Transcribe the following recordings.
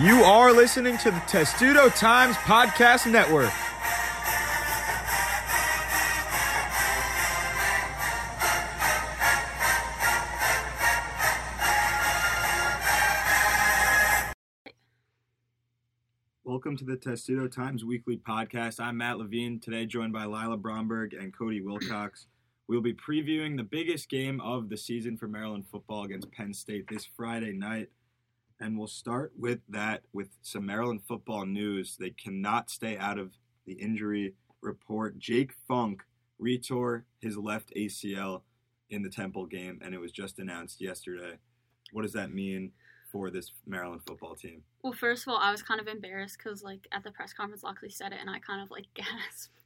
You are listening to the Testudo Times Podcast Network. Welcome to the Testudo Times Weekly Podcast. I'm Matt Levine, today joined by Lila Bromberg and Cody Wilcox. We'll be previewing the biggest game of the season for Maryland football against Penn State this Friday night. And we'll start with that with some Maryland football news. They cannot stay out of the injury report. Jake Funk retore his left ACL in the Temple game, and it was just announced yesterday. What does that mean for this Maryland football team? Well, first of all, I was kind of embarrassed because, like, at the press conference, Locksley said it, and I kind of like gasped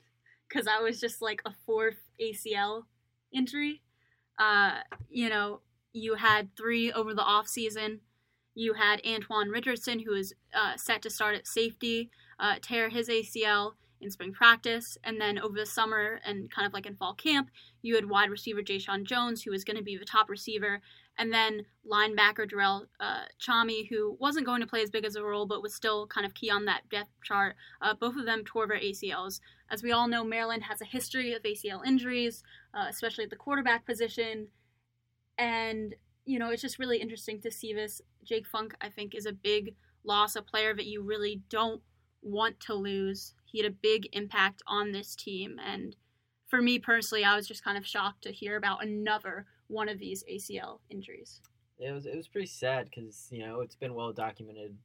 because I was just like a fourth ACL injury. Uh, you know, you had three over the off season. You had Antoine Richardson, who uh, set to start at safety, uh, tear his ACL in spring practice, and then over the summer and kind of like in fall camp, you had wide receiver Jeshaun Jones, who was going to be the top receiver, and then linebacker Darrell uh, Nchami, who wasn't going to play as big as a role, but was still kind of key on that depth chart. Uh, both of them tore their ACLs. As we all know, Maryland has a history of ACL injuries, uh, especially at the quarterback position, and you know it's just really interesting to see this. Jake Funk, I think, is a big loss, a player that you really don't want to lose. He had a big impact on this team, and for me personally, I was just kind of shocked to hear about another one of these ACL injuries. It was it was pretty sad because you know it's been well documented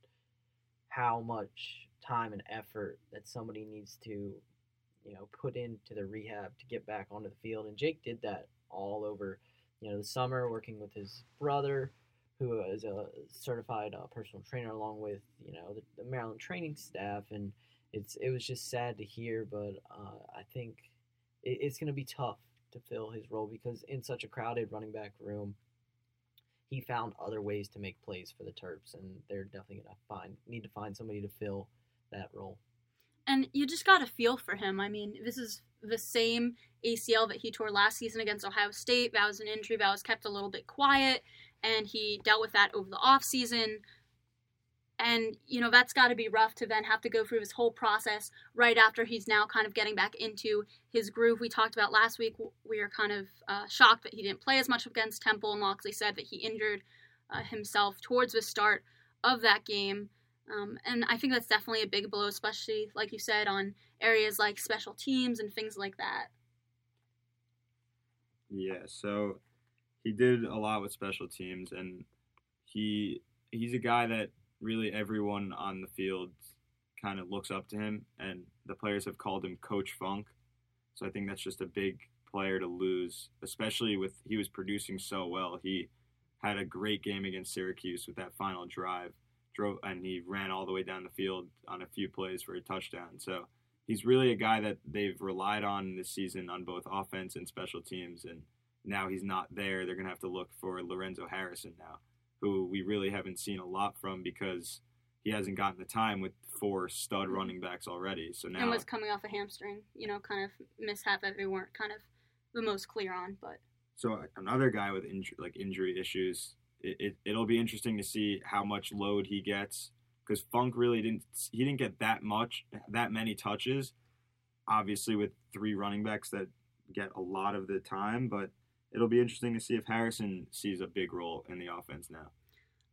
how much time and effort that somebody needs to you know put into the rehab to get back onto the field, and Jake did that all over you know the summer working with his brother who is a certified uh, personal trainer along with you know the, the, Maryland training staff and it's it was just sad to hear but uh, I think it, it's going to be tough to fill his role because in such a crowded running back room, he found other ways to make plays for the Terps, and they're definitely gonna find need to find somebody to fill that role. And you just got a feel for him. I mean, this is the same ACL that he tore last season against Ohio State. That was an injury that was kept a little bit quiet, and he dealt with that over the off season and you know that's got to be rough to then have to go through this whole process right after he's now kind of getting back into his groove we talked about last week we were kind of uh, shocked that he didn't play as much against temple and locksley said that he injured uh, himself towards the start of that game um, and i think that's definitely a big blow especially like you said on areas like special teams and things like that yeah so he did a lot with special teams and he he's a guy that really everyone on the field kind of looks up to him, and the players have called him Coach Funk. So I think that's just a big player to lose, especially with he was producing so well. He had a great game against Syracuse with that final drive, drove and he ran all the way down the field on a few plays for a touchdown. So he's really a guy that they've relied on this season on both offense and special teams, and now he's not there. They're gonna have to look for Lorenzo Harrison now who we really haven't seen a lot from because he hasn't gotten the time with four stud mm-hmm. running backs already. So now and was coming off a hamstring, you know, kind of mishap that they weren't kind of the most clear on. But so another guy with injury, like injury issues, it, it will be interesting to see how much load he gets because Funk really didn't he didn't get that much that many touches. Obviously, with three running backs that get a lot of the time, but it'll be interesting to see if Harrison sees a big role in the offense now.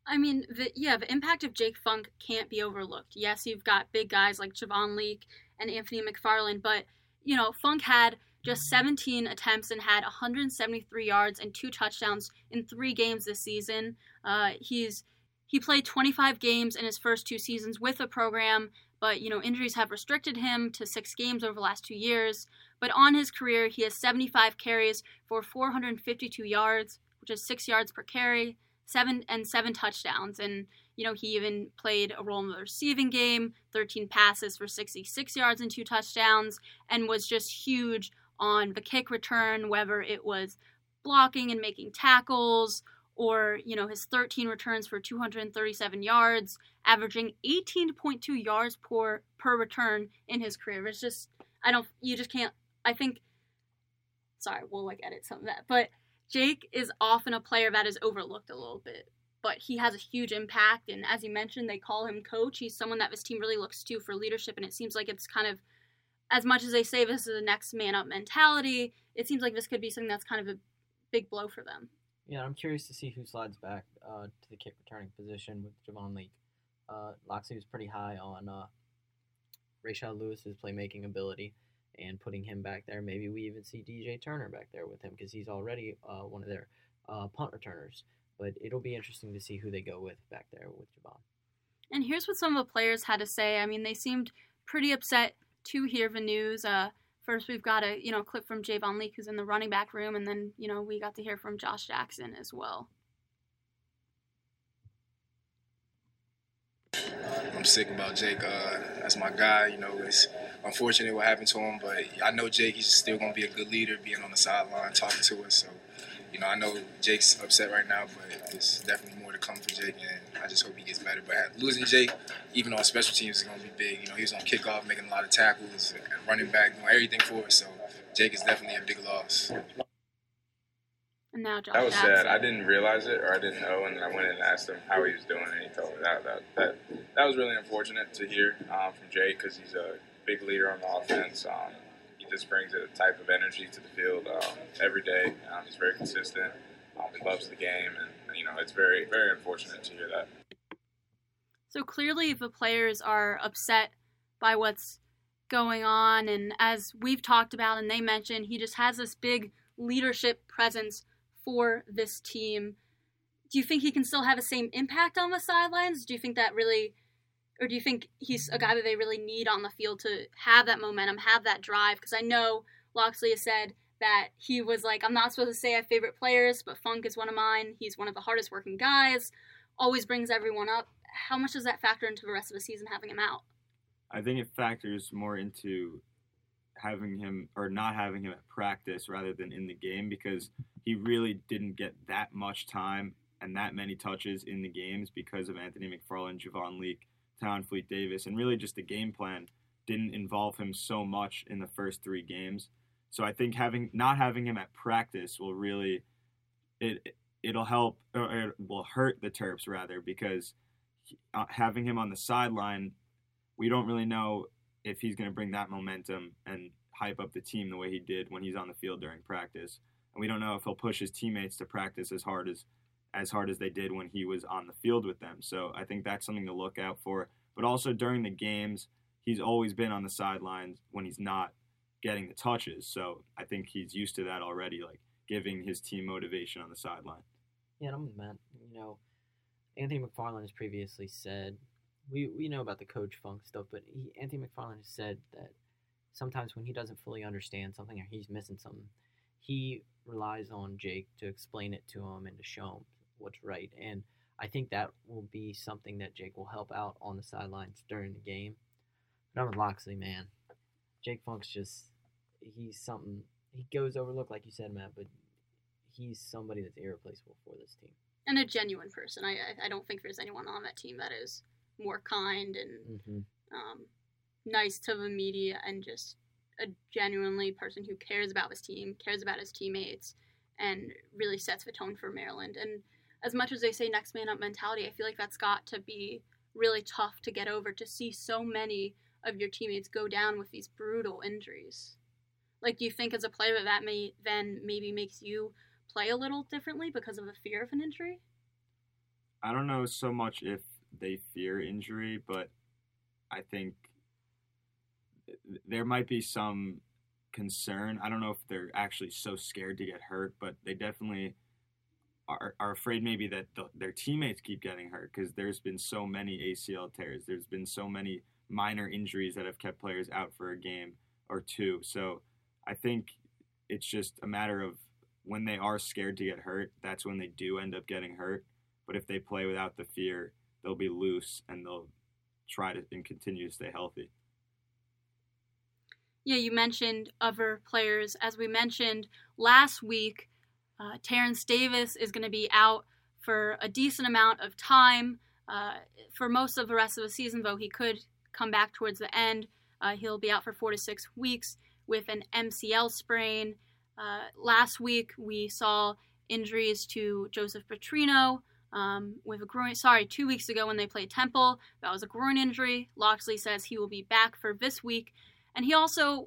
I mean, the, yeah, the impact of Jake Funk can't be overlooked. Yes, you've got big guys like Javon Leake and Anthony McFarland, but you know, Funk had just 17 attempts and had 173 yards and two touchdowns in three games this season. Uh, he's he played 25 games in his first two seasons with the program, but you know injuries have restricted him to six games over the last two years. But on his career, he has 75 carries for 452 yards, which is six yards per carry, seven and seven touchdowns. And you know he even played a role in the receiving game, 13 passes for 66 yards and two touchdowns, and was just huge on the kick return, whether it was blocking and making tackles or you know his 13 returns for 237 yards, averaging 18.2 yards per per return in his career. It's just I don't you just can't I think sorry, we'll like edit some of that. But Jake is often a player that is overlooked a little bit but he has a huge impact. And as you mentioned, they call him coach. He's someone that this team really looks to for leadership. And it seems like it's kind of, as much as they say this is a next man up mentality, it seems like this could be something that's kind of a big blow for them. Yeah, I'm curious to see who slides back uh, to the kick returning position with Javon Leake. Uh, Locksley was pretty high on uh, Lewis's playmaking ability and putting him back there. Maybe we even see DJ Turner back there with him because he's already uh, one of their uh, punt returners. But it'll be interesting to see who they go with back there with Javon. And here's what some of the players had to say. I mean, they seemed pretty upset to hear the news. Uh, first, we've got a you know clip from Javon Leake, who's in the running back room, and then you know we got to hear from Josh Jackson as well. I'm sick about Jake. Uh, that's my guy. You know, it's unfortunate what happened to him, but I know Jake. He's still to be a good leader, being on the sideline, talking to us. So you know, I know Jake's upset right now, but there's definitely more to come for Jake, and I just hope he gets better. But losing Jake, even on special teams, is going to be big. You know, he was on kickoff, making a lot of tackles, and running back, doing everything for us. So Jake is definitely a big loss. And now Josh That was Jackson. sad. I didn't realize it, or I didn't know, and I went and asked him how he was doing, and he told me that. That that, that was really unfortunate to hear um, from Jake because he's a big leader on the offense. Um, he just brings a type of energy to the field um, every day. Um, he's very consistent. Um, he loves the game, and you know it's very very unfortunate to hear that. So clearly, the players are upset by what's going on, and as we've talked about, and they mentioned, he just has this big leadership presence for this team. Do you think he can still have the same impact on the sidelines? Do you think that really, or do you think he's a guy that they really need on the field to have that momentum, have that drive? Because I know Locksley has said that he was like, I'm not supposed to say I have favorite players, but Funk is one of mine. He's one of the hardest working guys, always brings everyone up. How much does that factor into the rest of the season having him out? I think it factors more into having him or not having him at practice rather than in the game because he really didn't get that much time and that many touches in the games because of Anthony McFarland, Javon Leake, Tayon Fleet Davis, and really just the game plan didn't involve him so much in the first three games. So I think having not having him at practice will really it it'll help or it will hurt the Terps rather because uh, having him on the sideline, we don't really know if he's going to bring that momentum and hype up the team the way he did when he's on the field during practice. And we don't know if he'll push his teammates to practice as hard as as hard as they did when he was on the field with them. So I think that's something to look out for. But also during the games, he's always been on the sidelines when he's not getting the touches. So I think he's used to that already, like giving his team motivation on the sideline. Yeah, I'm with Matt. You know, Anthony McFarland has previously said we we know about the coach funk stuff, but he, Anthony McFarland has said that sometimes when he doesn't fully understand something or he's missing something, he relies on Jake to explain it to him and to show him what's right. And I think that will be something that Jake will help out on the sidelines during the game. But I'm with Locksley, man. Jake Funk's just he's something he goes overlooked like you said, Matt, but he's somebody that's irreplaceable for this team. And a genuine person. I I- I don't think there's anyone on that team that is more kind and Mm-hmm. um, nice to the media and just a genuinely person who cares about his team, cares about his teammates, and really sets the tone for Maryland. And as much as they say next man up mentality, I feel like that's got to be really tough to get over to see so many of your teammates go down with these brutal injuries. Like, do you think as a player that may then maybe makes you play a little differently because of the fear of an injury? I don't know so much if they fear injury, but I think there might be some concern. I don't know if they're actually so scared to get hurt, but they definitely are, are afraid maybe that the, their teammates keep getting hurt because there's been so many ACL tears. There's been so many minor injuries that have kept players out for a game or two. So I think it's just a matter of when they are scared to get hurt, that's when they do end up getting hurt. But if they play without the fear, they'll be loose and they'll try to and continue to stay healthy. Yeah, you mentioned other players. As we mentioned last week, uh, Terrence Davis is going to be out for a decent amount of time. Uh, for most of the rest of the season, though, he could come back towards the end. Uh, he'll be out for four to six weeks with an MCL sprain. Uh, last week, we saw injuries to Joseph Petrino, um, with a groin. Sorry, two weeks ago when they played Temple, that was a groin injury. Locksley says he will be back for this week, and he also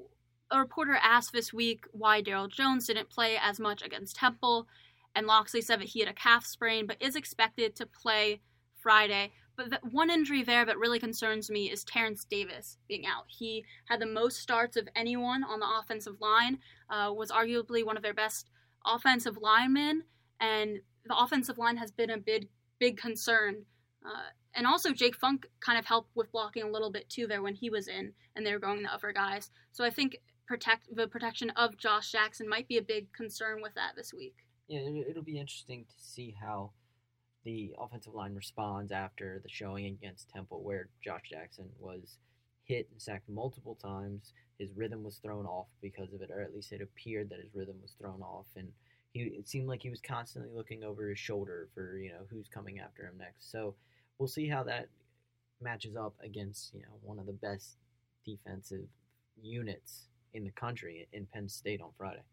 a reporter asked this week why Daryl Jones didn't play as much against Temple, and Locksley said that he had a calf sprain, but is expected to play Friday. But the one injury there that really concerns me is Terrence Davis being out. He had the most starts of anyone on the offensive line, uh, was arguably one of their best offensive linemen, and the offensive line has been a big, big concern. Uh, and also, Jake Funk kind of helped with blocking a little bit too there when he was in, and they were going the other guys. So I think protect the protection of Josh Jackson might be a big concern with that this week. Yeah, it'll be interesting to see how the offensive line responds after the showing against Temple, where Josh Jackson was hit and sacked multiple times. His rhythm was thrown off because of it, or at least it appeared that his rhythm was thrown off, and he it seemed like he was constantly looking over his shoulder for you know who's coming after him next. So we'll see how that matches up against you know one of the best defensive units in the country in Penn State on Friday.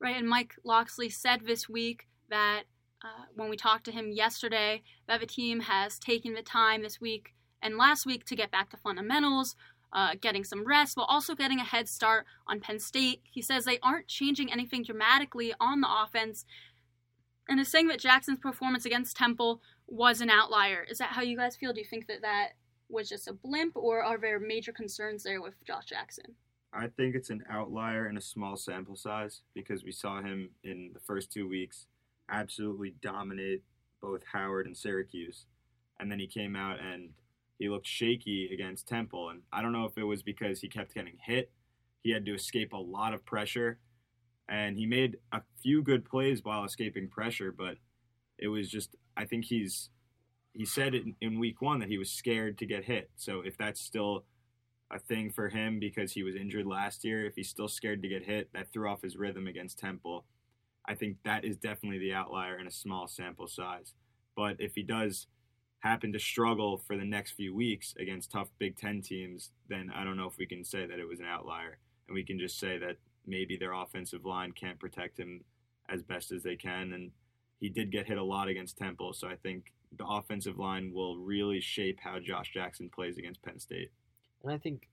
Right, and Mike Locksley said this week that uh, when we talked to him yesterday, that the team has taken the time this week and last week to get back to fundamentals, uh, getting some rest, while also getting a head start on Penn State. He says they aren't changing anything dramatically on the offense, and is saying that Jackson's performance against Temple was an outlier. Is that how you guys feel? Do you think that that was just a blimp, or are there major concerns there with Josh Jackson? I think it's an outlier in a small sample size because we saw him in the first two weeks absolutely dominate both Howard and Syracuse. And then he came out and he looked shaky against Temple. And I don't know if it was because he kept getting hit, he had to escape a lot of pressure. And he made a few good plays while escaping pressure, but it was just, I think he's, he said in, week one that he was scared to get hit. So if that's still a thing for him because he was injured last year. If he's still scared to get hit, that threw off his rhythm against Temple. I think that is definitely the outlier in a small sample size. But if he does happen to struggle for the next few weeks against tough Big Ten teams, then I don't know if we can say that it was an outlier. And we can just say that maybe their offensive line can't protect him as best as they can. And he did get hit a lot against Temple. So I think the offensive line will really shape how Josh Jackson plays against Penn State. And I think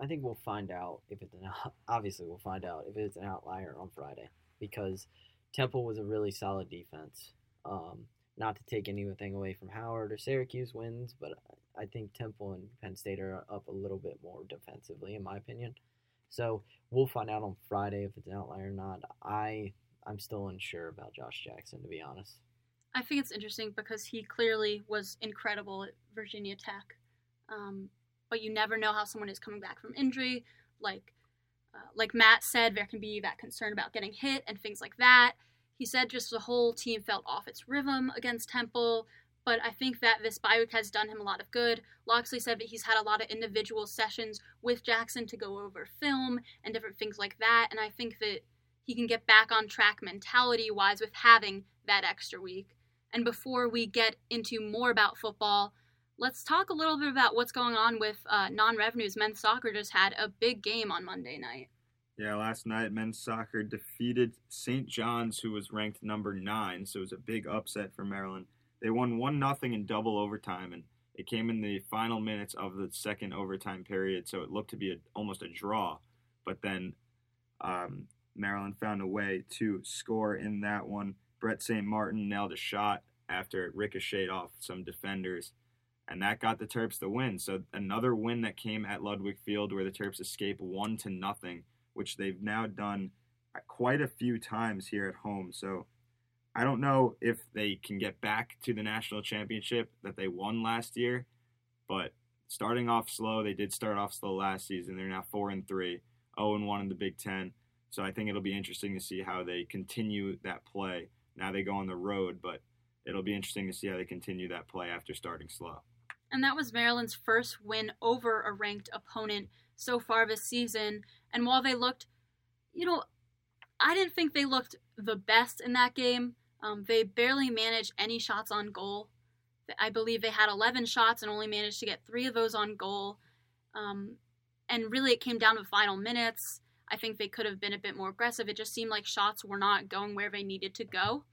I think we'll find out if it's an obviously we'll find out if it's an outlier on Friday because Temple was a really solid defense. Um, not to take anything away from Howard or Syracuse wins, but I think Temple and Penn State are up a little bit more defensively, in my opinion. So we'll find out on Friday if it's an outlier or not. I I'm still unsure about Josh Jackson, to be honest. I think it's interesting because he clearly was incredible at Virginia Tech. Um, but you never know how someone is coming back from injury. Like, uh, like Matt said, there can be that concern about getting hit and things like that. He said just the whole team felt off its rhythm against Temple, but I think that this bye week has done him a lot of good. Locksley said that he's had a lot of individual sessions with Jackson to go over film and different things like that, and I think that he can get back on track mentality wise with having that extra week. And before we get into more about football, let's talk a little bit about what's going on with uh, non-revenues. Men's soccer just had a big game on Monday night. Yeah, last night men's soccer defeated St. John's, who was ranked number nine, so it was a big upset for Maryland. They won one nothing in double overtime, and it came in the final minutes of the second overtime period, so it looked to be a, almost a draw. But then um, Maryland found a way to score in that one. Brett St. Martin nailed a shot after it ricocheted off some defenders and that got the Terps the win. So another win that came at Ludwig Field where the Terps escape one to nothing, which they've now done quite a few times here at home. So I don't know if they can get back to the national championship that they won last year, but starting off slow, they did start off slow last season. They're now four and three, 0 and one in the Big Ten. So I think it'll be interesting to see how they continue that play. Now they go on the road, but it'll be interesting to see how they continue that play after starting slow and that was Maryland's first win over a ranked opponent so far this season. And while they looked, you know, I didn't think they looked the best in that game. Um, they barely managed any shots on goal. I believe they had 11 shots and only managed to get three of those on goal. Um, and really, it came down to the final minutes. I think they could have been a bit more aggressive. It just seemed like shots were not going where they needed to go.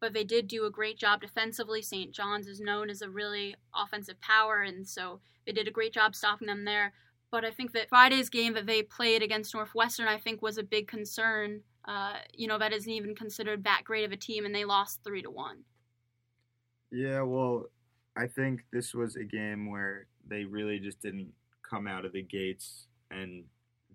But they did do a great job defensively. St. John's is known as a really offensive power, and so they did a great job stopping them there. But I think that Friday's game that they played against Northwestern, I think, was a big concern. Uh, you know, that isn't even considered that great of a team, and they lost three to one. Yeah, well, I think this was a game where they really just didn't come out of the gates and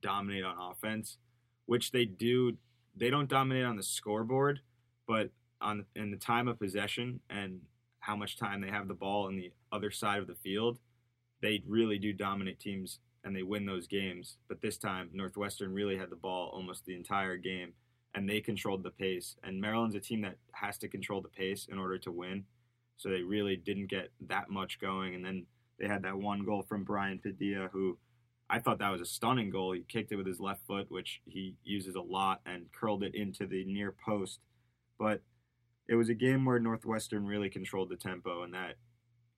dominate on offense, which they do. They don't dominate on the scoreboard, but on in the time of possession and how much time they have the ball on the other side of the field, they really do dominate teams and they win those games. But this time, Northwestern really had the ball almost the entire game and they controlled the pace. And Maryland's a team that has to control the pace in order to win. So they really didn't get that much going. And then they had that one goal from Brian Padilla, who I thought that was a stunning goal. He kicked it with his left foot, which he uses a lot, and curled it into the near post. But it was a game where Northwestern really controlled the tempo, and that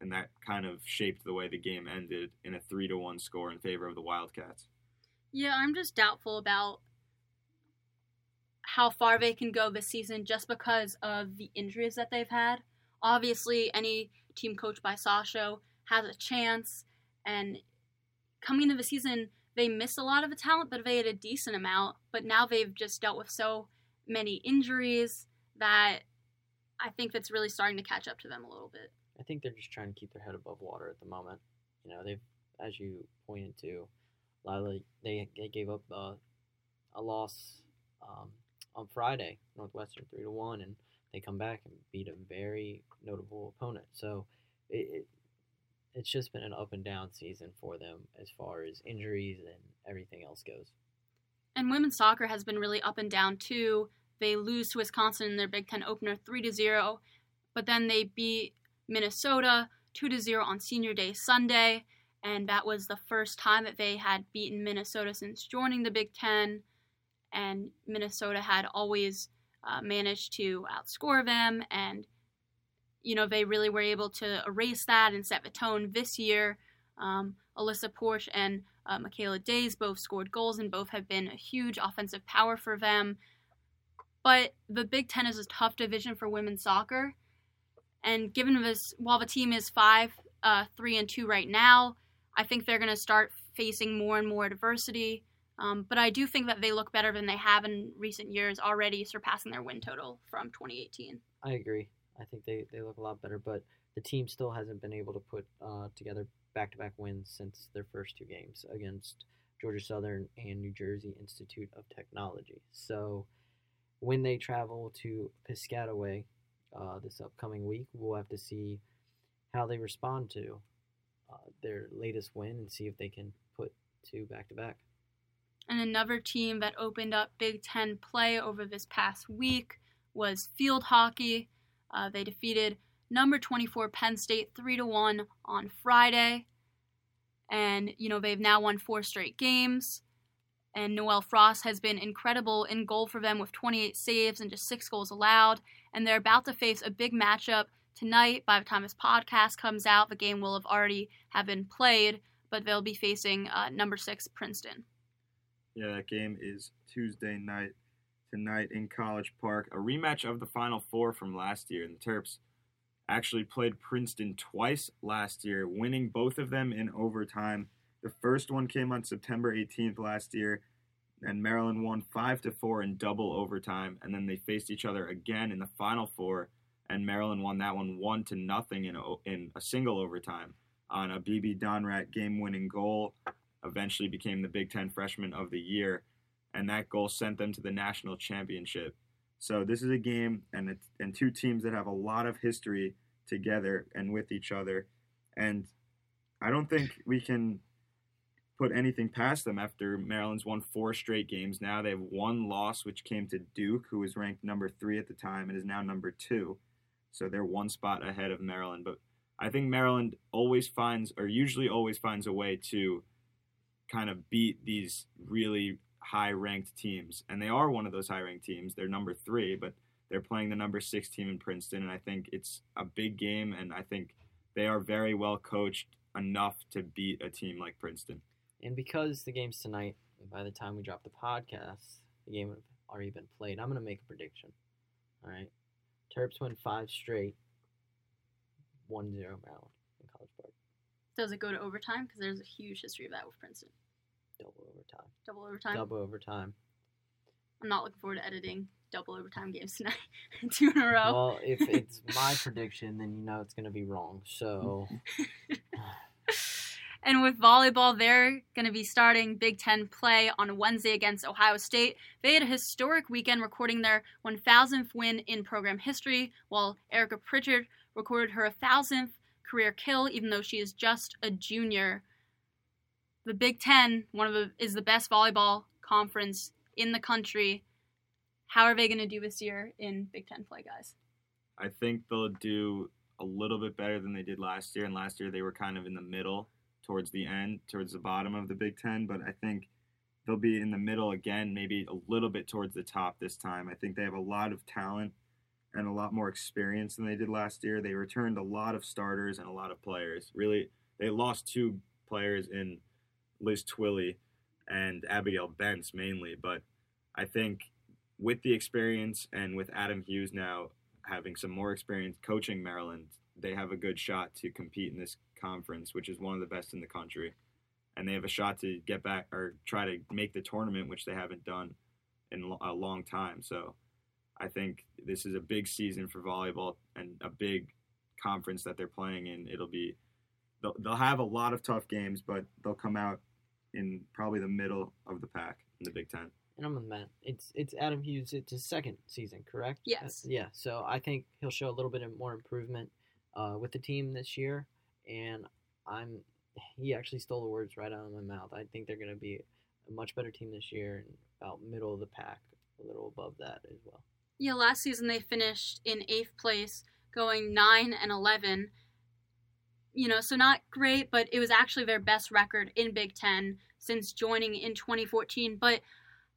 and that kind of shaped the way the game ended in a three to one score in favor of the Wildcats. Yeah, I'm just doubtful about how far they can go this season just because of the injuries that they've had. Obviously, any team coached by Sasho has a chance, and coming into the season, they missed a lot of the talent, but they had a decent amount. But now they've just dealt with so many injuries that I think that's really starting to catch up to them a little bit. I think they're just trying to keep their head above water at the moment. You know, they've, as you pointed to, Lila, they, they gave up uh, a loss um, on Friday, Northwestern three to one, and they come back and beat a very notable opponent. So it, it it's just been an up and down season for them as far as injuries and everything else goes. And women's soccer has been really up and down too. They lose to Wisconsin in their Big Ten opener three to zero, but then they beat Minnesota two to zero on Senior Day Sunday, and that was the first time that they had beaten Minnesota since joining the Big Ten. And Minnesota had always uh, managed to outscore them, and you know they really were able to erase that and set the tone this year. Um, Alyssa Poarch and uh, Mikayla Dayes both scored goals, and both have been a huge offensive power for them. But the Big Ten is a tough division for women's soccer, and given this, while the team is five, uh, three, and two right now, I think they're going to start facing more and more adversity. Um, but I do think that they look better than they have in recent years, already surpassing their win total from 2018. I agree. I think they, they look a lot better, but the team still hasn't been able to put uh, together back to back wins since their first two games against Georgia Southern and New Jersey Institute of Technology. So when they travel to Piscataway uh, this upcoming week, we'll have to see how they respond to uh, their latest win and see if they can put two back to back. And another team that opened up Big Ten play over this past week was field hockey. Uh, they defeated number 24 Penn State 3 to 1 on Friday. And, you know, they've now won four straight games. And Noelle Frost has been incredible in goal for them with 28 saves and just six goals allowed. And they're about to face a big matchup tonight. By the time this podcast comes out, the game will have already have been played, but they'll be facing uh, number six Princeton. Yeah, that game is Tuesday night tonight in College Park. A rematch of the Final Four from last year. And the Terps actually played Princeton twice last year, winning both of them in overtime. The first one came on September 18th last year, and Maryland won 5 to 4 in double overtime. And then they faced each other again in the Final Four, and Maryland won that one 1 to nothing in a, in a single overtime on a Bibi Donraadt game winning goal eventually became the Big Ten Freshman of the Year, and that goal sent them to the national championship. So this is a game and and two teams that have a lot of history together and with each other, and I don't think we can put anything past them after Maryland's won four straight games. Now they have one loss, which came to Duke, who was ranked number three at the time and is now number two. So they're one spot ahead of Maryland. But I think Maryland always finds, or usually always finds, a way to kind of beat these really high ranked teams. And they are one of those high ranked teams. They're number three, but they're playing the number six team in Princeton. And I think it's a big game. And I think they are very well coached enough to beat a team like Princeton. And because the game's tonight, by the time we drop the podcast, the game would have already been played. I'm going to make a prediction. All right. Terps win five straight. 1-0 Maryland in College Park. Does it go to overtime? Because there's a huge history of that with Princeton. Double overtime. Double overtime. Double overtime. I'm not looking forward to editing double overtime games tonight. Two in a row. Well, if it's my prediction, then you know it's going to be wrong. So, And with volleyball, they're going to be starting Big Ten play on Wednesday against Ohio State. They had a historic weekend recording their 1,000th win in program history, while Erika Pritchard recorded her 1,000th career kill, even though she is just a junior. The Big Ten, one of the, is the best volleyball conference in the country. How are they going to do this year in Big Ten play, guys? I think they'll do a little bit better than they did last year. And last year they were kind of in the middle, towards the end, towards the bottom of the Big Ten. But I think they'll be in the middle again, maybe a little bit towards the top this time. I think they have a lot of talent and a lot more experience than they did last year. They returned a lot of starters and a lot of players. Really, they lost two players in Liz Twilley and Abigail Bentz mainly, but I think with the experience and with Adam Hughes now having some more experience coaching Maryland, they have a good shot to compete in this conference, which is one of the best in the country. And they have a shot to get back or try to make the tournament, which they haven't done in a long time. So I think this is a big season for volleyball and a big conference that they're playing in. It'll be they'll, they'll have a lot of tough games, but they'll come out in probably the middle of the pack in the Big Ten. and I'm with Matt. It's it's Adam Hughes. It's his second season, correct? Yes. Uh, yeah. So I think he'll show a little bit of more improvement uh, with the team this year, and I'm. He actually stole the words right out of my mouth. I think they're going to be a much better team this year and about middle of the pack, a little above that as well. Yeah, last season they finished in eighth place, going nine and eleven. You know, so not great, but it was actually their best record in Big Ten since joining in 2014. But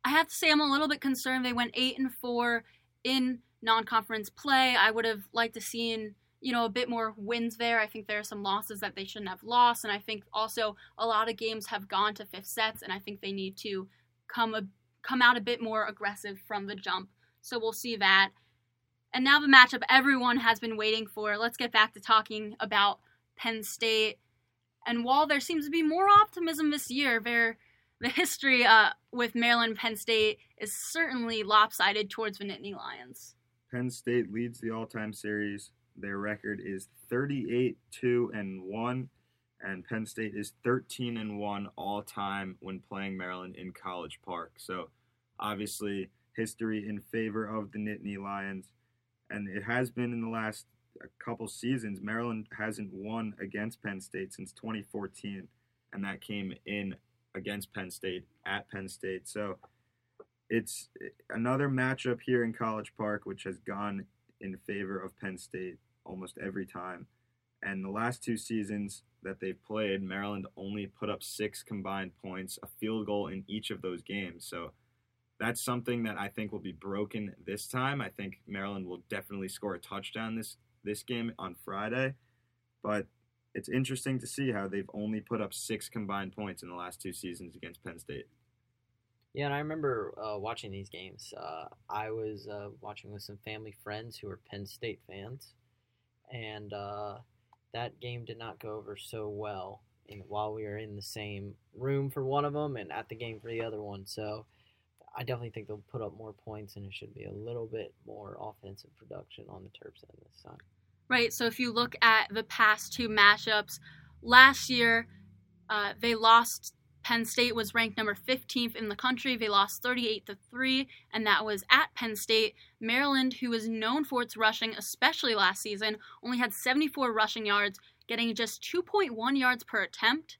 I have to say, I'm a little bit concerned. They went eight and four in non-conference play. I would have liked to seen you know a bit more wins there. I think there are some losses that they shouldn't have lost, and I think also a lot of games have gone to fifth sets, and I think they need to come a, come out a bit more aggressive from the jump. So we'll see that. And now the matchup everyone has been waiting for. Let's get back to talking about Penn State. And while there seems to be more optimism this year, there the history uh, with Maryland Penn State is certainly lopsided towards the Nittany Lions. Penn State leads the all-time series. Their record is 38 2 and 1 and Penn State is 13 and 1 all time when playing Maryland in College Park. So obviously history in favor of the Nittany Lions and it has been in the last couple seasons Maryland hasn't won against Penn State since 2014 and that came in against Penn State at Penn State. So it's eh, another matchup here in College Park which has gone in favor of Penn State almost every time. And the last two seasons that they've played, Maryland only put up six combined points, a field goal in each of those games. So that's something that I think will be broken this time. I think Maryland will definitely score a touchdown this this game on Friday. But it's interesting to see how they've only put up six combined points in the last two seasons against Penn State. Yeah, and I remember uh, watching these games. Uh, I was uh, watching with some family friends who were Penn State fans, and uh, that game did not go over so well. While we were in the same room for one of them and at the game for the other one, so I definitely think they'll put up more points, and it should be a little bit more offensive production on the Terps end this time. Right. So if you look at the past two matchups, last year uh, they lost. Penn State was ranked number 15th in the country. They lost 38 to 3, and that was at Penn State. Maryland, who is known for its rushing, especially last season, only had 74 rushing yards, getting just 2.1 yards per attempt.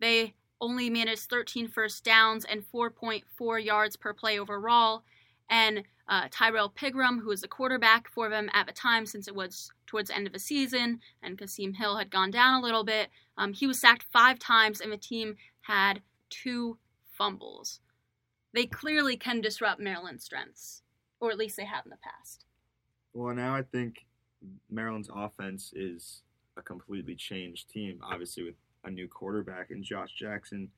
They only managed 13 first downs and 4.4 yards per play overall. And uh, Tyrrell Pigrome, who was the quarterback for them at the time, since it was towards the end of the season, and Kasim Hill had gone down a little bit, um, he was sacked five times, and the team had two fumbles. They clearly can disrupt Maryland's strengths, or at least they have in the past. Well, now I think Maryland's offense is a completely changed team, obviously with a new quarterback in Josh Jackson.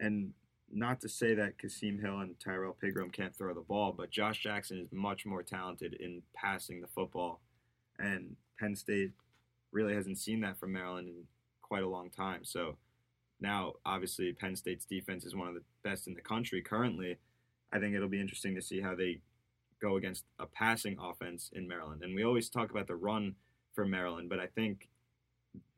And not to say that Kasim Hill and Tyrrell Pigrome can't throw the ball, but Josh Jackson is much more talented in passing the football and Penn State really hasn't seen that from Maryland in quite a long time. So now, obviously, Penn State's defense is one of the best in the country currently. I think it'll be interesting to see how they go against a passing offense in Maryland. And we always talk about the run for Maryland, but I think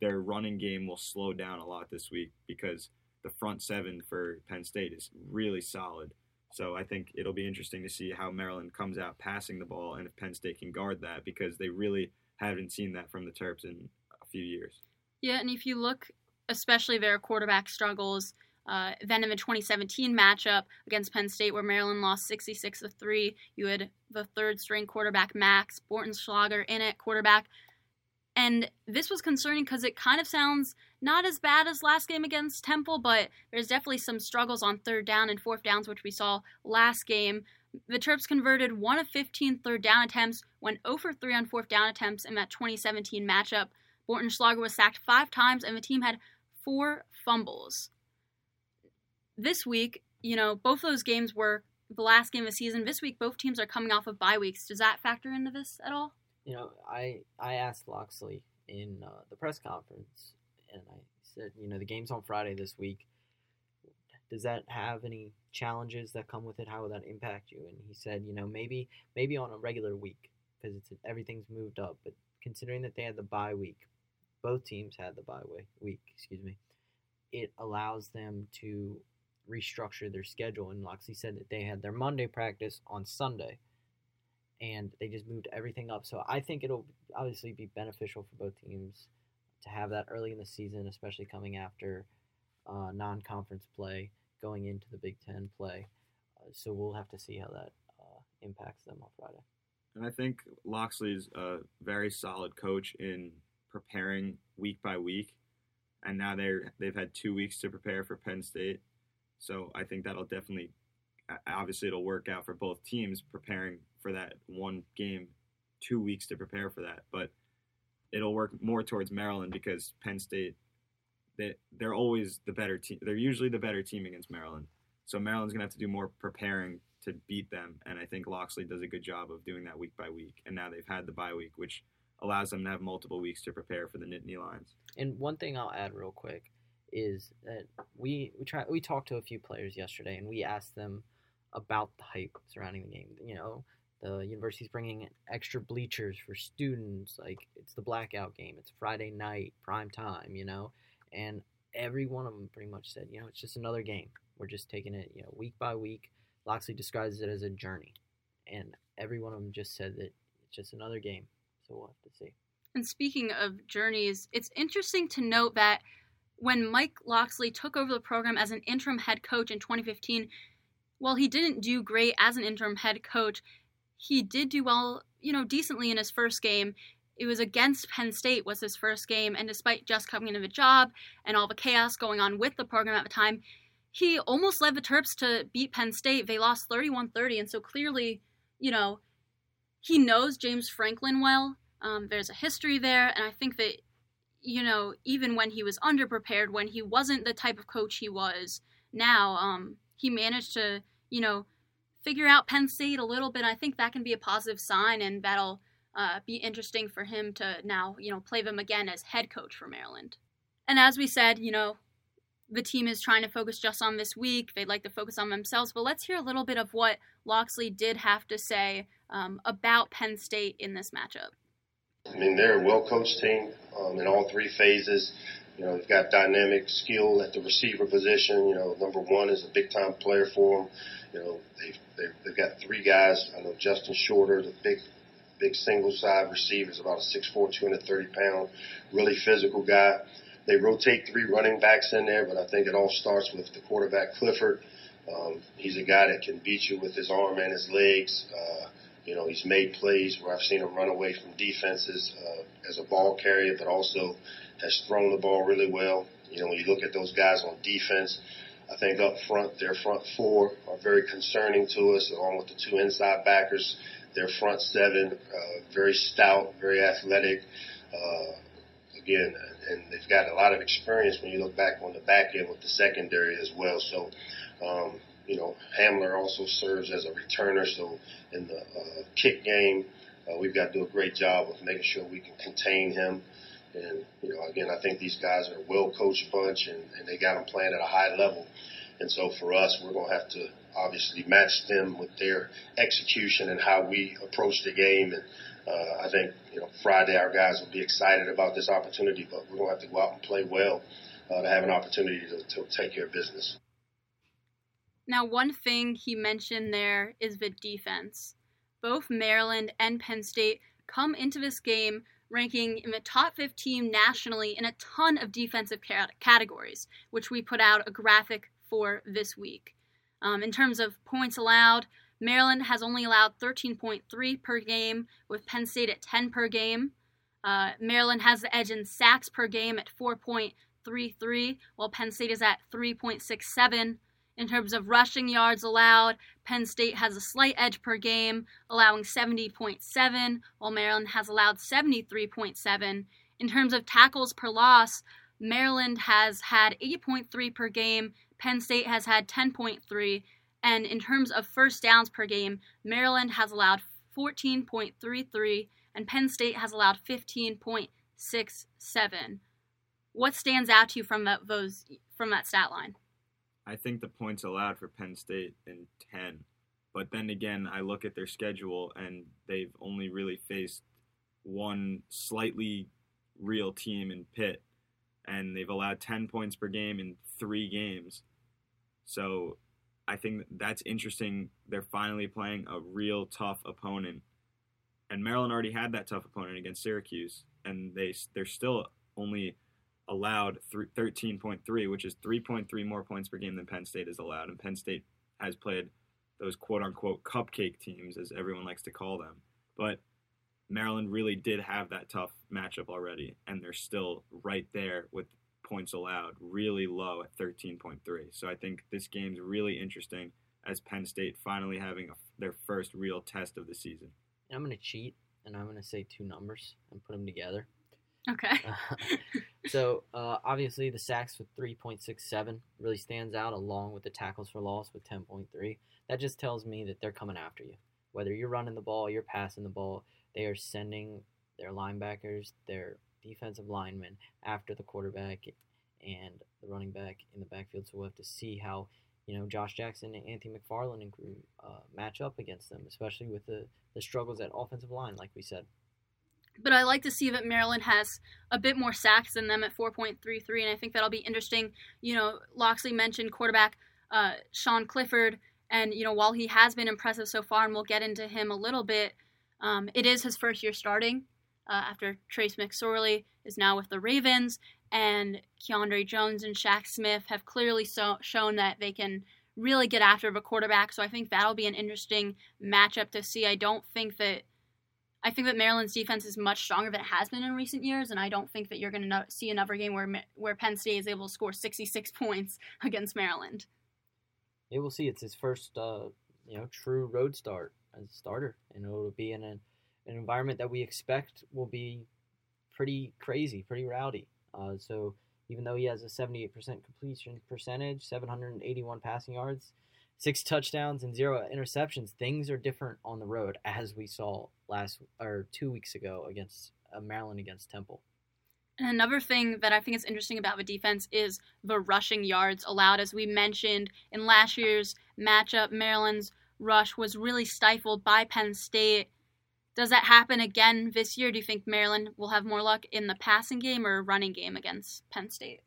their running game will slow down a lot this week because the front seven for Penn State is really solid. So I think it'll be interesting to see how Maryland comes out passing the ball and if Penn State can guard that because they really haven't seen that from the Terps in a few years. Yeah, and if you look, especially their quarterback struggles, uh, then in the 2017 matchup against Penn State, where Maryland lost 66 to three, you had the third string quarterback Max Bortenschlager in at quarterback. And this was concerning because it kind of sounds not as bad as last game against Temple, but there's definitely some struggles on third down and fourth downs, which we saw last game. The Terps converted 1 of 15 third down attempts, went 0 for 3 on fourth down attempts in that 2017 matchup. Bortenschlager was sacked five times, and the team had four fumbles. This week, you know, both those games were the last game of the season. This week, both teams are coming off of bye weeks. Does that factor into this at all? You know, I I asked Locksley in uh, the press conference, and I said, you know, the game's on Friday this week. Does that have any challenges that come with it? How will that impact you? And he said, you know, maybe maybe on a regular week because it's everything's moved up. But considering that they had the bye week, both teams had the bye week. Excuse me. It allows them to restructure their schedule. And Locksley said that they had their Monday practice on Sunday and they just moved everything up. So I think it'll obviously be beneficial for both teams to have that early in the season, especially coming after uh, non-conference play, going into the Big Ten play. Uh, so we'll have to see how that uh, impacts them on Friday. And I think Locksley's a very solid coach in preparing week by week, and now they're they've had two weeks to prepare for Penn State. So I think that'll definitely, obviously, it'll work out for both teams preparing for that one game, two weeks to prepare for that. But it'll work more towards Maryland because Penn State, they they're always the better team. They're usually the better team against Maryland. So Maryland's gonna have to do more preparing to beat them, and I think Locksley does a good job of doing that week by week. And now they've had the bye week, which allows them to have multiple weeks to prepare for the Nittany Lions. And one thing I'll add real quick is that we we try we talked to a few players yesterday, and we asked them about the hype surrounding the game. You know, the university's bringing extra bleachers for students. Like it's the blackout game. It's Friday night, prime time. You know, and every one of them pretty much said, you know, it's just another game. We're just taking it, you know, week by week. Locksley describes it as a journey, and every one of them just said that it's just another game. So we'll have to see. And speaking of journeys, it's interesting to note that when Mike Locksley took over the program as an interim head coach in 2015, while he didn't do great as an interim head coach, he did do well, you know, decently in his first game. It was against Penn State was his first game, and despite just coming into the job and all the chaos going on with the program at the time, he almost led the Terps to beat Penn State. They lost 31-30, and so clearly, you know, he knows James Franklin well. Um, there's a history there, and I think that, you know, even when he was underprepared, when he wasn't the type of coach he was now, um, he managed to, you know, figure out Penn State a little bit. I think that can be a positive sign, and that'll uh, be interesting for him to now, you know, play them again as head coach for Maryland. And as we said, you know, the team is trying to focus just on this week. They'd like to focus on themselves. But let's hear a little bit of what Locksley did have to say um, about Penn State in this matchup. I mean, they're a well coached team um, in all three phases. You know, they've got dynamic skill at the receiver position. You know, number one is a big time player for them. You know, they've, they've, they've got three guys. I know Justin Shorter, the big, big single side receiver, is about a 6'4", 230 pound, really physical guy. They rotate three running backs in there, but I think it all starts with the quarterback Clifford. Um, he's a guy that can beat you with his arm and his legs. Uh, you know, he's made plays where I've seen him run away from defenses uh, as a ball carrier, but also has thrown the ball really well. You know, when you look at those guys on defense, I think up front, their front four are very concerning to us, along with the two inside backers. Their front seven, uh, very stout, very athletic. Uh, again, and they've got a lot of experience when you look back on the back end with the secondary as well. So, um, you know, Hamler also serves as a returner. So in the uh, kick game, Uh, we've got to do a great job of making sure we can contain him. And, you know, again, I think these guys are a well coached bunch and, and they got them playing at a high level. And so for us, we're going to have to obviously match them with their execution and how we approach the game. And uh, I think, you know, Friday our guys will be excited about this opportunity, but we're going to have to go out and play well uh, to have an opportunity to, to take care of business. Now, one thing he mentioned there is the defense. Both Maryland and Penn State come into this game ranking in the top 15 nationally in a ton of defensive categories, which we put out a graphic for this week. Um, in terms of points allowed, Maryland has only allowed 13.3 per game, with Penn State at 10 per game. Uh, Maryland has the edge in sacks per game at 4.33, while Penn State is at 3.67. In terms of rushing yards allowed, Penn State has a slight edge per game, allowing 70.7, while Maryland has allowed 73.7. In terms of tackles per loss, Maryland has had 8.3 per game, Penn State has had 10.3, and in terms of first downs per game, Maryland has allowed 14.33 and Penn State has allowed 15.67. What stands out to you from that, those from that stat line? I think the points allowed for Penn State in 10. But then again, I look at their schedule and they've only really faced one slightly real team in Pitt, and they've allowed 10 points per game in three games. So I think that's interesting. They're finally playing a real tough opponent. And Maryland already had that tough opponent against Syracuse, and they they're still only allowed 13.3, which is 3.3 more points per game than Penn State is allowed. And Penn State has played those quote unquote cupcake teams, as everyone likes to call them. But Maryland really did have that tough matchup already, and they're still right there with points allowed, really low at 13.3. So I think this game's really interesting as Penn State finally having a, their first real test of the season. I'm going to cheat, and I'm going to say two numbers and put them together. Okay. so uh, obviously the sacks with 3.67 really stands out along with the tackles for loss with 10.3. That just tells me that they're coming after you. Whether you're running the ball, you're passing the ball, they are sending their linebackers, their defensive linemen after the quarterback and the running back in the backfield. So we'll have to see how you know Josh Jackson and Anthony McFarland and crew uh, match up against them, especially with the the struggles at offensive line, like we said. But I like to see that Maryland has a bit more sacks than them at 4.33, and I think that'll be interesting. You know, Locksley mentioned quarterback uh, Sean Clifford, and you know while he has been impressive so far, and we'll get into him a little bit, um, it is his first year starting uh, after Trace McSorley is now with the Ravens, and Keandre Jones and Shaq Smith have clearly so- shown that they can really get after the quarterback. So I think that'll be an interesting matchup to see. I don't think that I think that Maryland's defense is much stronger than it has been in recent years, and I don't think that you're going to no- see another game where where Penn State is able to score 66 points against Maryland. Yeah, we'll see. It's his first, uh, you know, true road start as a starter, and it'll be in an, an environment that we expect will be pretty crazy, pretty rowdy. Uh, so even though he has a 78% completion percentage, 781 passing yards, six touchdowns and zero interceptions. Things are different on the road, as we saw last or two weeks ago against uh, Maryland against Temple. And another thing that I think is interesting about the defense is the rushing yards allowed. As we mentioned in last year's matchup, Maryland's rush was really stifled by Penn State. Does that happen again this year? Do you think Maryland will have more luck in the passing game or running game against Penn State?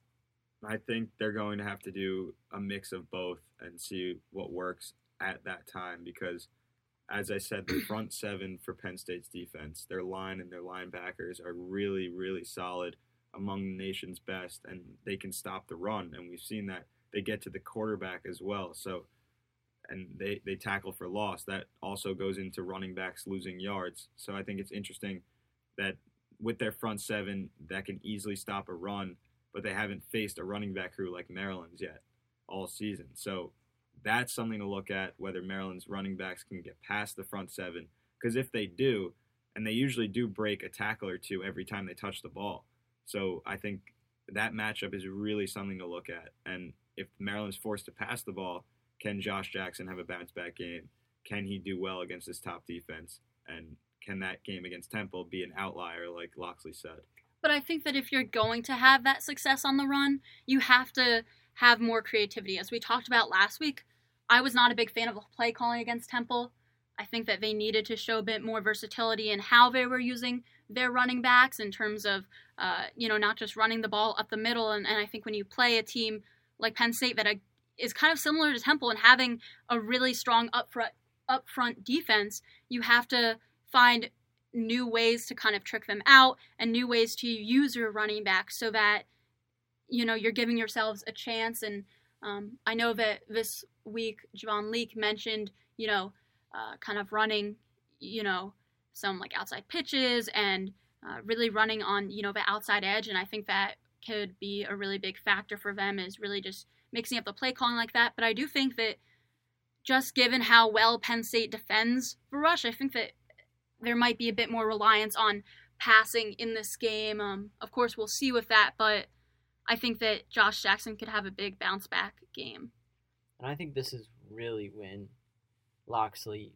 I think they're going to have to do a mix of both and see what works at that time because, as I said, the front seven for Penn State's defense, their line and their linebackers are really, really solid among the nation's best, and they can stop the run. And we've seen that they get to the quarterback as well. So, and they, they tackle for loss. That also goes into running backs losing yards. So I think it's interesting that with their front seven that can easily stop a run but they haven't faced a running back crew like Maryland's yet all season. So that's something to look at whether Maryland's running backs can get past the front seven. Because if they do, and they usually do break a tackle or two every time they touch the ball. So I think that matchup is really something to look at. And if Maryland's forced to pass the ball, can Josh Jackson have a bounce back game? Can he do well against this top defense? And can that game against Temple be an outlier, like Locksley said? But I think that if you're going to have that success on the run, you have to have more creativity. As we talked about last week, I was not a big fan of the play calling against Temple. I think that they needed to show a bit more versatility in how they were using their running backs in terms of, uh, you know, not just running the ball up the middle. And, and I think when you play a team like Penn State that uh, is kind of similar to Temple and having a really strong upfront upfront defense, you have to find new ways to kind of trick them out and new ways to use your running back so that you know you're giving yourselves a chance. And um, I know that this week Javon Leake mentioned, you know, uh, kind of running, you know, some like outside pitches and uh, really running on you know the outside edge. And I think that could be a really big factor for them is really just mixing up the play calling like that. But I do think that just given how well Penn State defends the rush, I think that there might be a bit more reliance on passing in this game. Um, of course, we'll see with that, but I think that Josh Jackson could have a big bounce back game. And I think this is really when Locksley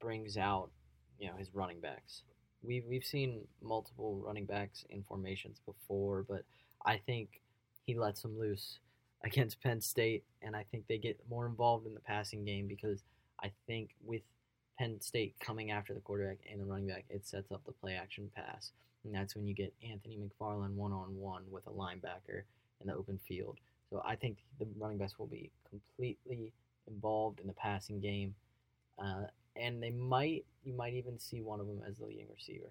brings out, you know, his running backs. We've we've seen multiple running backs in formations before, but I think he lets them loose against Penn State, and I think they get more involved in the passing game because I think with Penn State coming after the quarterback and the running back, it sets up the play action pass. And that's when you get Anthony McFarland one on one with a linebacker in the open field. So I think the running backs will be completely involved in the passing game. Uh, and they might, you might even see one of them as the leading receiver.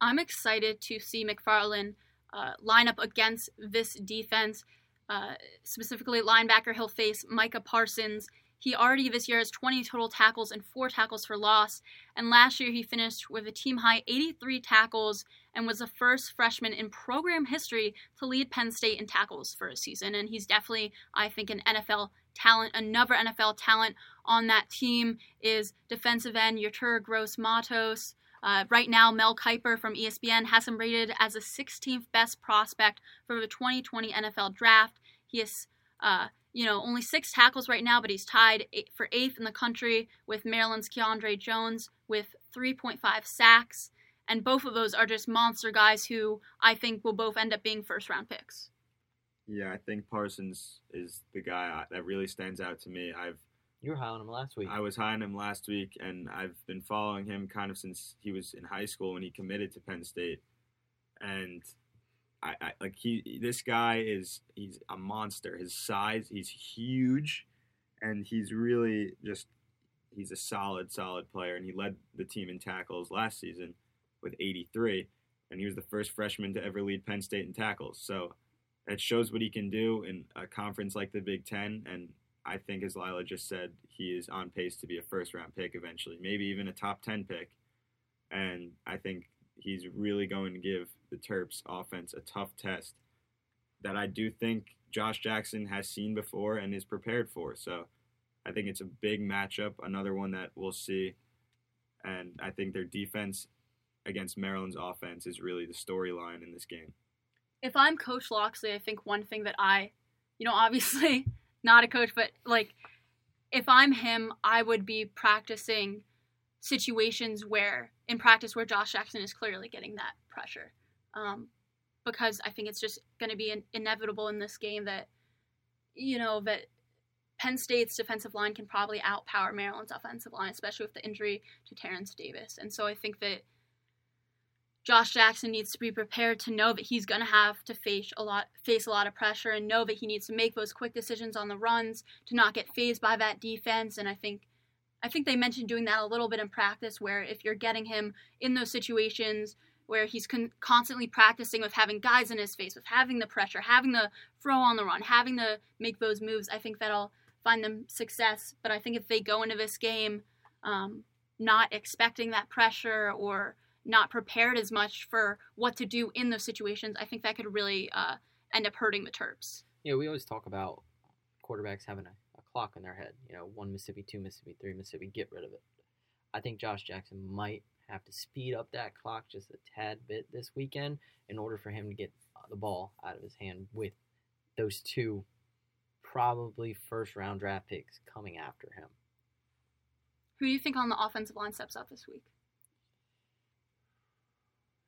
I'm excited to see McFarland uh, line up against this defense. Uh, specifically, linebacker, he'll face Micah Parsons he already this year has 20 total tackles and 4 tackles for loss, and last year he finished with a team high 83 tackles and was the first freshman in program history to lead Penn State in tackles for a season. And he's definitely, I think, an NFL talent. Another NFL talent on that team is defensive end Yetur Gross Matos. Uh, right now, Mel Kiper from ESPN has him rated as the 16th best prospect for the 2020 NFL Draft. He is uh, you know, only six tackles right now, but he's tied for eighth in the country with Maryland's Keandre Jones with 3.5 sacks. And both of those are just monster guys who I think will both end up being first round picks. Yeah, I think Parsons is the guy that really stands out to me. I've you were high on him last week. I was high on him last week, and I've been following him kind of since he was in high school when he committed to Penn State. And I, I like he this guy is he's a monster. His size, he's huge, and he's really just he's a solid, solid player. And he led the team in tackles last season with 83, and he was the first freshman to ever lead Penn State in tackles. So it shows what he can do in a conference like the Big Ten. And I think, as Lila just said, he is on pace to be a first round pick eventually, maybe even a top 10 pick. And I think he's really going to give the Terps offense a tough test that I do think Josh Jackson has seen before and is prepared for. So I think it's a big matchup, another one that we'll see. And I think their defense against Maryland's offense is really the storyline in this game. If I'm Coach Locksley, I think one thing that I, you know, obviously not a coach, but like if I'm him, I would be practicing situations where in practice where Josh Jackson is clearly getting that pressure. Um, because I think it's just going to be in- inevitable in this game that, you know, that Penn State's defensive line can probably outpower Maryland's offensive line, especially with the injury to Terrance Davis. And so I think that Josh Jackson needs to be prepared to know that he's going to have to face a lot face a lot of pressure and know that he needs to make those quick decisions on the runs to not get phased by that defense. And I think I think they mentioned doing that a little bit in practice, where if you're getting him in those situations where he's con- constantly practicing with having guys in his face, with having the pressure, having the throw on the run, having to make those moves, I think that'll find them success. But I think if they go into this game um, not expecting that pressure or not prepared as much for what to do in those situations, I think that could really uh, end up hurting the Terps. Yeah, we always talk about quarterbacks having a clock in their head. You know, one Mississippi, two Mississippi, three Mississippi, get rid of it. I think Josh Jackson might have to speed up that clock just a tad bit this weekend in order for him to get uh, the ball out of his hand with those two probably first round draft picks coming after him. Who do you think on the offensive line steps up this week?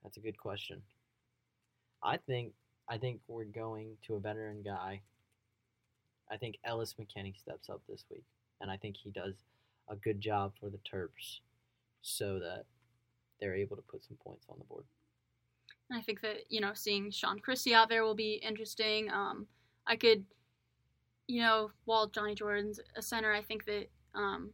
That's a good question. I think I think we're going to a veteran guy. I think Ellis McKennie steps up this week, and I think he does a good job for the Terps, so that they're able to put some points on the board. And I think that you know seeing Sean Christie out there will be interesting. Um, I could, you know, while Johnny Jordan's a center, I think that um,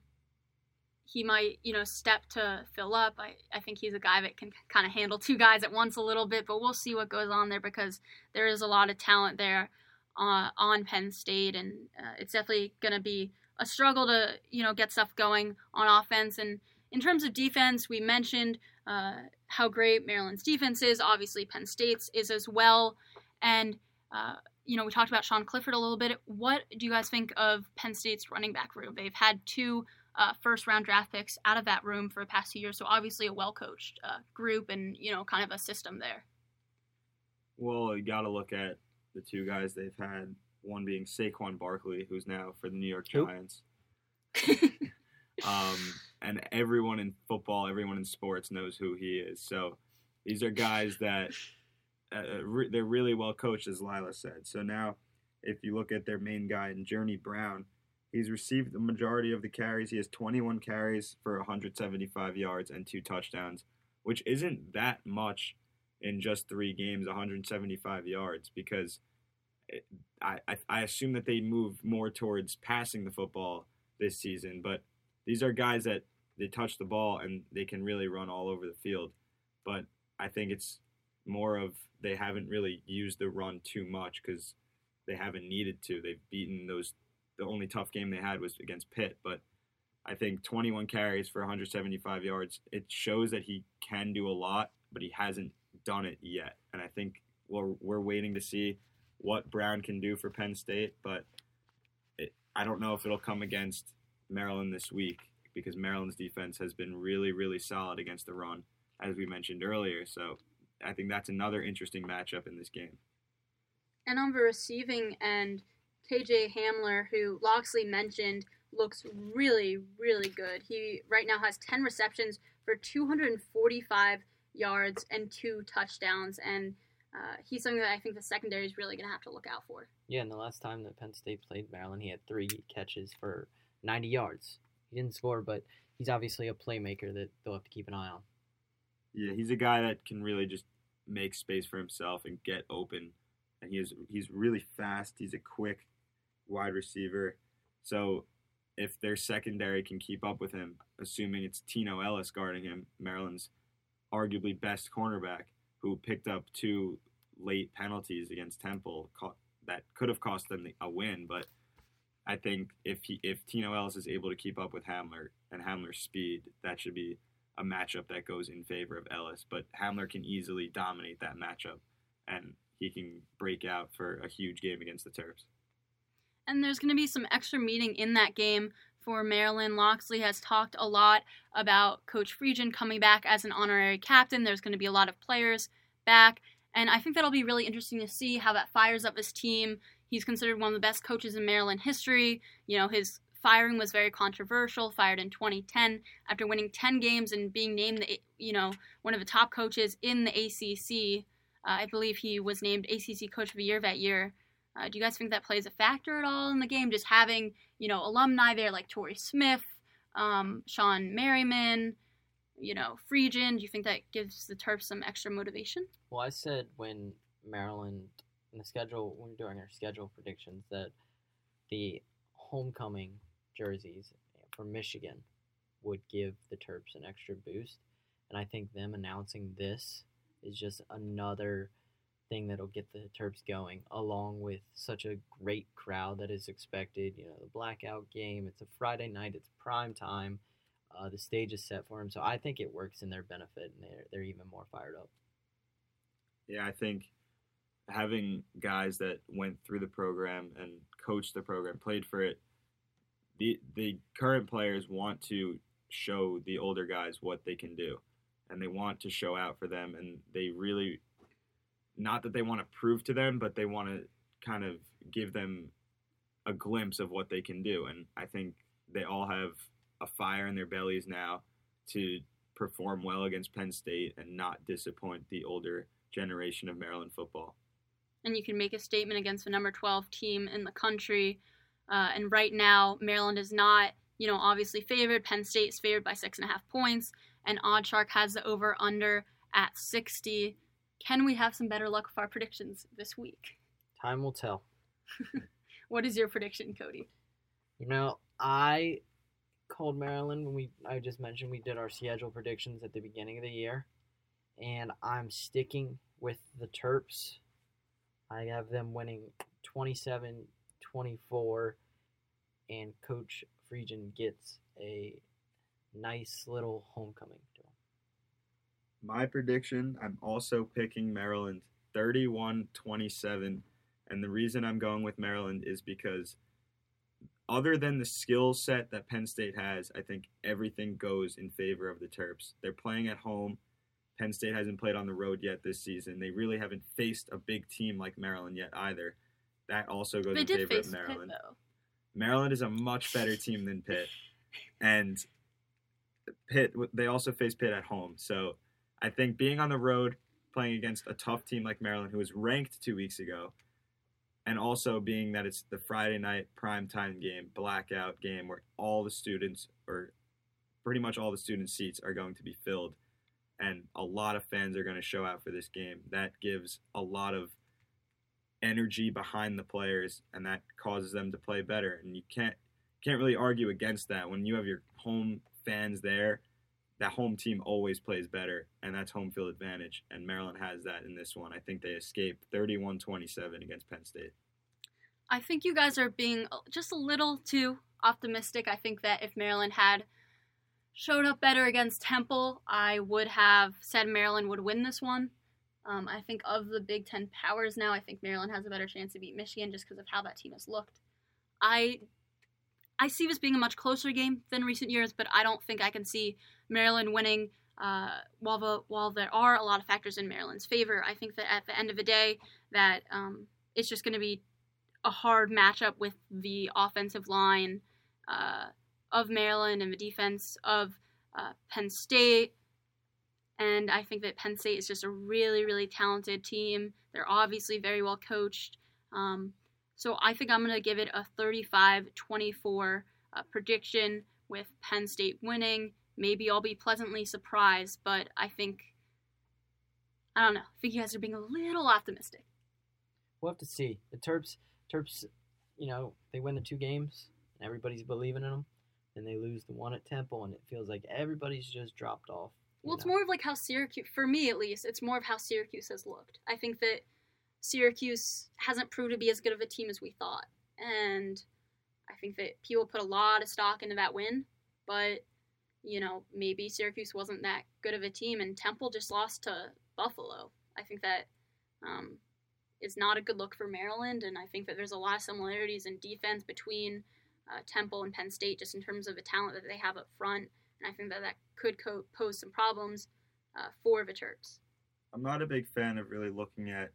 he might you know step to fill up. I I think he's a guy that can kind of handle two guys at once a little bit, but we'll see what goes on there because there is a lot of talent there uh, on Penn State, and uh, it's definitely going to be a struggle to you know get stuff going on offense and. In terms of defense, we mentioned uh, how great Maryland's defense is. Obviously, Penn State's is as well. And, uh, you know, we talked about Sean Clifford a little bit. What do you guys think of Penn State's running back room? They've had two uh, first round draft picks out of that room for the past two years. So, obviously, a well coached uh, group and, you know, kind of a system there. Well, you got to look at the two guys they've had. One being Saquon Barkley, who's now for the New York? Giants. um, and everyone in football, everyone in sports knows who he is. So these are guys that uh, re- they're really well coached, as Lila said. So now, if you look at their main guy, in Journey Brown, he's received the majority of the carries. He has 21 carries for 175 yards and two touchdowns, which isn't that much in just three games, 175 yards, because eh, I, I, I assume that they move more towards passing the football this season, but these are guys that they touch the ball and they can really run all over the field. But I think it's more of they haven't really used the run too much because they haven't needed to. They've beaten those. The only tough game they had was against Pitt, but I think 21 carries for 175 yards. It shows that he can do a lot, but he hasn't done it yet. And I think we're we're waiting to see what Brown can do for Penn State, but it, I don't know if it'll come against Maryland this week because Maryland's defense has been really, really solid against the run, as we mentioned earlier. So I think that's another interesting matchup in this game. And on the receiving end, KJ Hamler, who Locksley mentioned, looks really, really good. He right now has 10 receptions for 245 yards and two touchdowns, and uh, he's something that I think the secondary is really going to have to look out for. Yeah, and the last time that Penn State played Maryland, he had three catches for 90 yards. He didn't score, but he's obviously a playmaker that they'll have to keep an eye on. Yeah, he's a guy that can really just make space for himself and get open, and he is he's really fast. He's a quick wide receiver. So if their secondary can keep up with him, assuming it's Tino Ellis guarding him, Maryland's arguably best cornerback, who picked up two late penalties against Temple that could have cost them a win, but I think if he if Tino Ellis is able to keep up with Hamler and Hamler's speed, that should be a matchup that goes in favor of Ellis. But Hamler can easily dominate that matchup, and he can break out for a huge game against the Terps. And there's going to be some extra meeting in that game for Maryland. Locksley has talked a lot about Coach Friedgen coming back as an honorary captain. There's going to be a lot of players back. And I think that'll be really interesting to see how that fires up his team. He's considered one of the best coaches in Maryland history. You know, his firing was very controversial, fired in 2010 after winning 10 games and being named the, you know, one of the top coaches in the ACC. Uh, I believe he was named ACC Coach of the Year that year. Uh, do you guys think that plays a factor at all in the game? Just having, you know, alumni there like Torrey Smith, um, Shawne Merriman, you know, Friedgen. Do you think that gives the Terps some extra motivation? Well, I said when Maryland in the schedule when doing our schedule predictions that the homecoming jerseys for Michigan would give the Terps an extra boost, and I think them announcing this is just another thing that'll get the Terps going, along with such a great crowd that is expected. You know, the blackout game. It's a Friday night. It's prime time. Uh, the stage is set for them, so I think it works in their benefit, and they're they're even more fired up. Yeah, I think having guys that went through the program and coached the program, played for it, the the current players want to show the older guys what they can do, and they want to show out for them, and they really, not that they want to prove to them, but they want to kind of give them a glimpse of what they can do, and I think they all have a fire in their bellies now to perform well against Penn State and not disappoint the older generation of Maryland football. And you can make a statement against the number 12 team in the country. Uh, and right now, Maryland is not, you know, obviously favored. Penn State is favored by six and a half points, and OddsShark has the over under at 60. Can we have some better luck with our predictions this week? Time will tell. What is your prediction, Cody? You know, I called Maryland when we I just mentioned we did our schedule predictions at the beginning of the year, and I'm sticking with the Terps. I have them winning 27-24, and Coach Friedgen gets a nice little homecoming. My prediction, I'm also picking Maryland 31 27. And the reason I'm going with Maryland is because, other than the skill set that Penn State has, I think everything goes in favor of the Terps. They're playing at home. Penn State hasn't played on the road yet this season. They really haven't faced a big team like Maryland yet either. That also goes They in favor of Maryland. though. Maryland is a much better team than Pitt, and Pitt they also face Pitt at home. So I think being on the road, playing against a tough team like Maryland, who was ranked two weeks ago, and also being that it's the Friday night prime time game, blackout game, where all the students or pretty much all the student seats are going to be filled, and a lot of fans are going to show out for this game. That gives a lot of energy behind the players and that causes them to play better and you can't can't really argue against that when you have your home fans there that home team always plays better and that's home field advantage and Maryland has that in this one I think they escaped 31-27 against Penn State I think you guys are being just a little too optimistic. I think that if Maryland had showed up better against Temple, I would have said Maryland would win this one. Um, I think of the Big Ten powers now, I think Maryland has a better chance to beat Michigan just because of how that team has looked. I I see this being a much closer game than recent years, but I don't think I can see Maryland winning. Uh, while the while there are a lot of factors in Maryland's favor, I think that at the end of the day, that um, it's just going to be a hard matchup with the offensive line uh, of Maryland and the defense of uh, Penn State. And I think that Penn State is just a really, really talented team. They're obviously very well coached. Um, so I think I'm going to give it a 35 24 uh, prediction with Penn State winning. Maybe I'll be pleasantly surprised, but I think, I don't know, I think you guys are being a little optimistic. We'll have to see. The Terps, Terps, you know, they win the two games, and everybody's believing in them. Then they lose the one at Temple, and it feels like everybody's just dropped off. Well, it's more of like how Syracuse, for me at least, it's more of how Syracuse has looked. I think that Syracuse hasn't proved to be as good of a team as we thought. And I think that people put a lot of stock into that win, but, you know, maybe Syracuse wasn't that good of a team, and Temple just lost to Buffalo. I think that um, is not a good look for Maryland, and I think that there's a lot of similarities in defense between uh, Temple and Penn State just in terms of the talent that they have up front and I think that that could co- pose some problems uh, for the Terps. I'm not a big fan of really looking at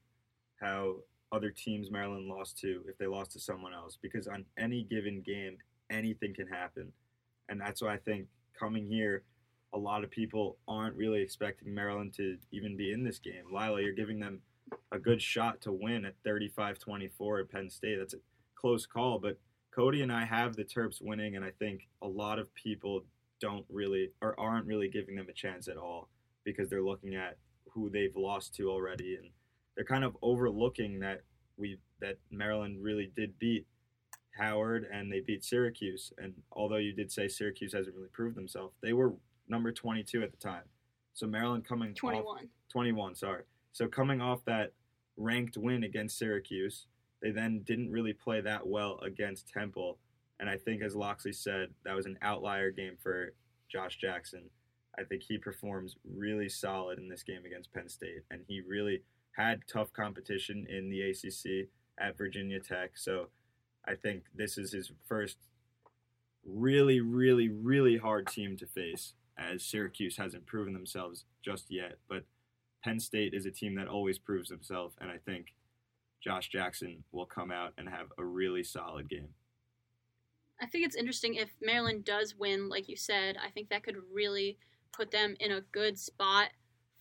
how other teams Maryland lost to if they lost to someone else because on any given game anything can happen. And that's why I think coming here a lot of people aren't really expecting Maryland to even be in this game. Lila, you're giving them a good shot to win at 35-24 at Penn State. That's a close call, but Cody and I have the Terps winning and I think a lot of people don't really or aren't really giving them a chance at all because they're looking at who they've lost to already and they're kind of overlooking that we that Maryland really did beat Howard and they beat Syracuse. And although you did say Syracuse hasn't really proved themselves they were number 22 at the time. So Maryland coming off 21. 21 sorry. So coming off that ranked win against Syracuse they then didn't really play that well against Temple. And I think as Locksley said that was an outlier game for Josh Jackson. I think he performs really solid in this game against Penn State, and he really had tough competition in the ACC at Virginia Tech. So I think this is his first really, really, really hard team to face, as Syracuse hasn't proven themselves just yet. But Penn State is a team that always proves themselves, and I think Josh Jackson will come out and have a really solid game. I think it's interesting if Maryland does win, like you said. I think that could really put them in a good spot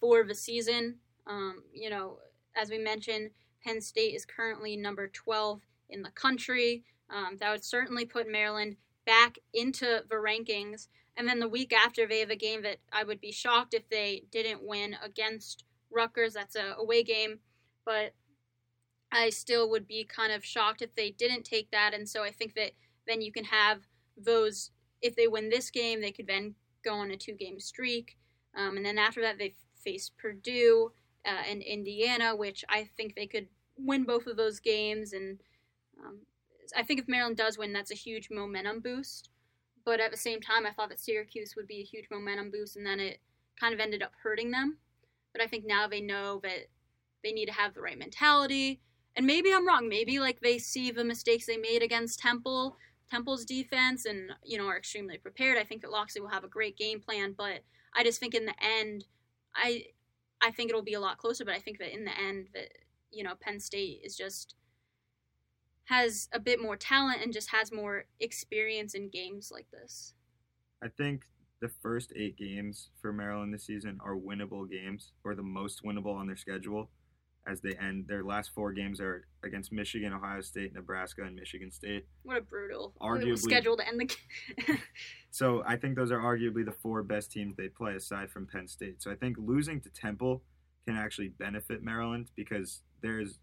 for the season. Um, you know, as we mentioned, Penn State is currently number 12 in the country. Um, that would certainly put Maryland back into the rankings. And then the week after, they have a game that I would be shocked if they didn't win against Rutgers. That's a away game, but I still would be kind of shocked if they didn't take that. And so I think that then you can have those. If they win this game, they could then go on a two-game streak, um, and then after that they face Purdue uh, and Indiana, which I think they could win both of those games. And um, I think if Maryland does win, that's a huge momentum boost. But at the same time, I thought that Syracuse would be a huge momentum boost, and then it kind of ended up hurting them. But I think now they know that they need to have the right mentality. And maybe I'm wrong. Maybe like they see the mistakes they made against Temple, Temple's defense, and you know are extremely prepared. I think that Locksley will have a great game plan, but I just think in the end, I I think it'll be a lot closer. But I think that in the end, that you know Penn State is just has a bit more talent and just has more experience in games like this. I think the first eight games for Maryland this season are winnable games, or the most winnable on their schedule, as they end. Their last four games are against Michigan, Ohio State, Nebraska, and Michigan State. What a brutal Arguably- schedule to end the. game. So I think those are arguably the four best teams they play aside from Penn State. So I think losing to Temple can actually benefit Maryland because there's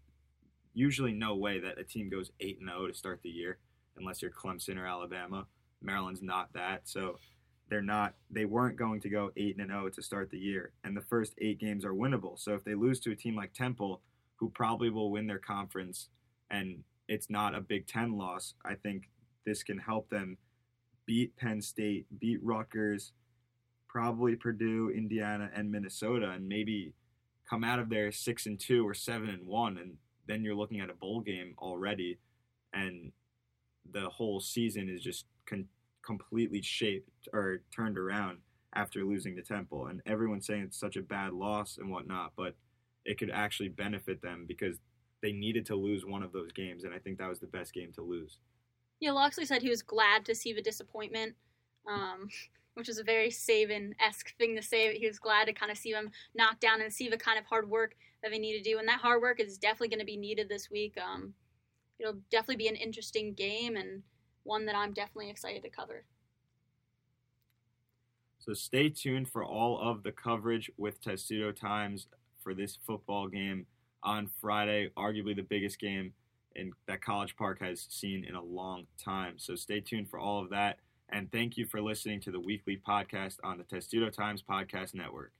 usually no way that a team goes 8 and 0 to start the year unless you're Clemson or Alabama. Maryland's not that. So they're not they weren't going to go 8 and 0 to start the year and the first 8 games are winnable. So if they lose to a team like Temple who probably will win their conference and it's not a Big 10 loss, I think this can help them beat Penn State, beat Rutgers, probably Purdue, Indiana, and Minnesota, and maybe come out of there six and two or seven and one, and then you're looking at a bowl game already, and the whole season is just con- completely shaped or turned around after losing the Temple, and everyone's saying it's such a bad loss and whatnot, but it could actually benefit them because they needed to lose one of those games, and I think that was the best game to lose. Yeah, Locksley said he was glad to see the disappointment, um, which is a very Saban esque thing to say. He was glad to kind of see them knocked down and see the kind of hard work that they need to do. And that hard work is definitely going to be needed this week. Um, it'll definitely be an interesting game and one that I'm definitely excited to cover. So stay tuned for all of the coverage with Testudo Times for this football game on Friday, arguably the biggest game in that College Park has seen in a long time. So stay tuned for all of that. And thank you for listening to the weekly podcast on the Testudo Times Podcast Network.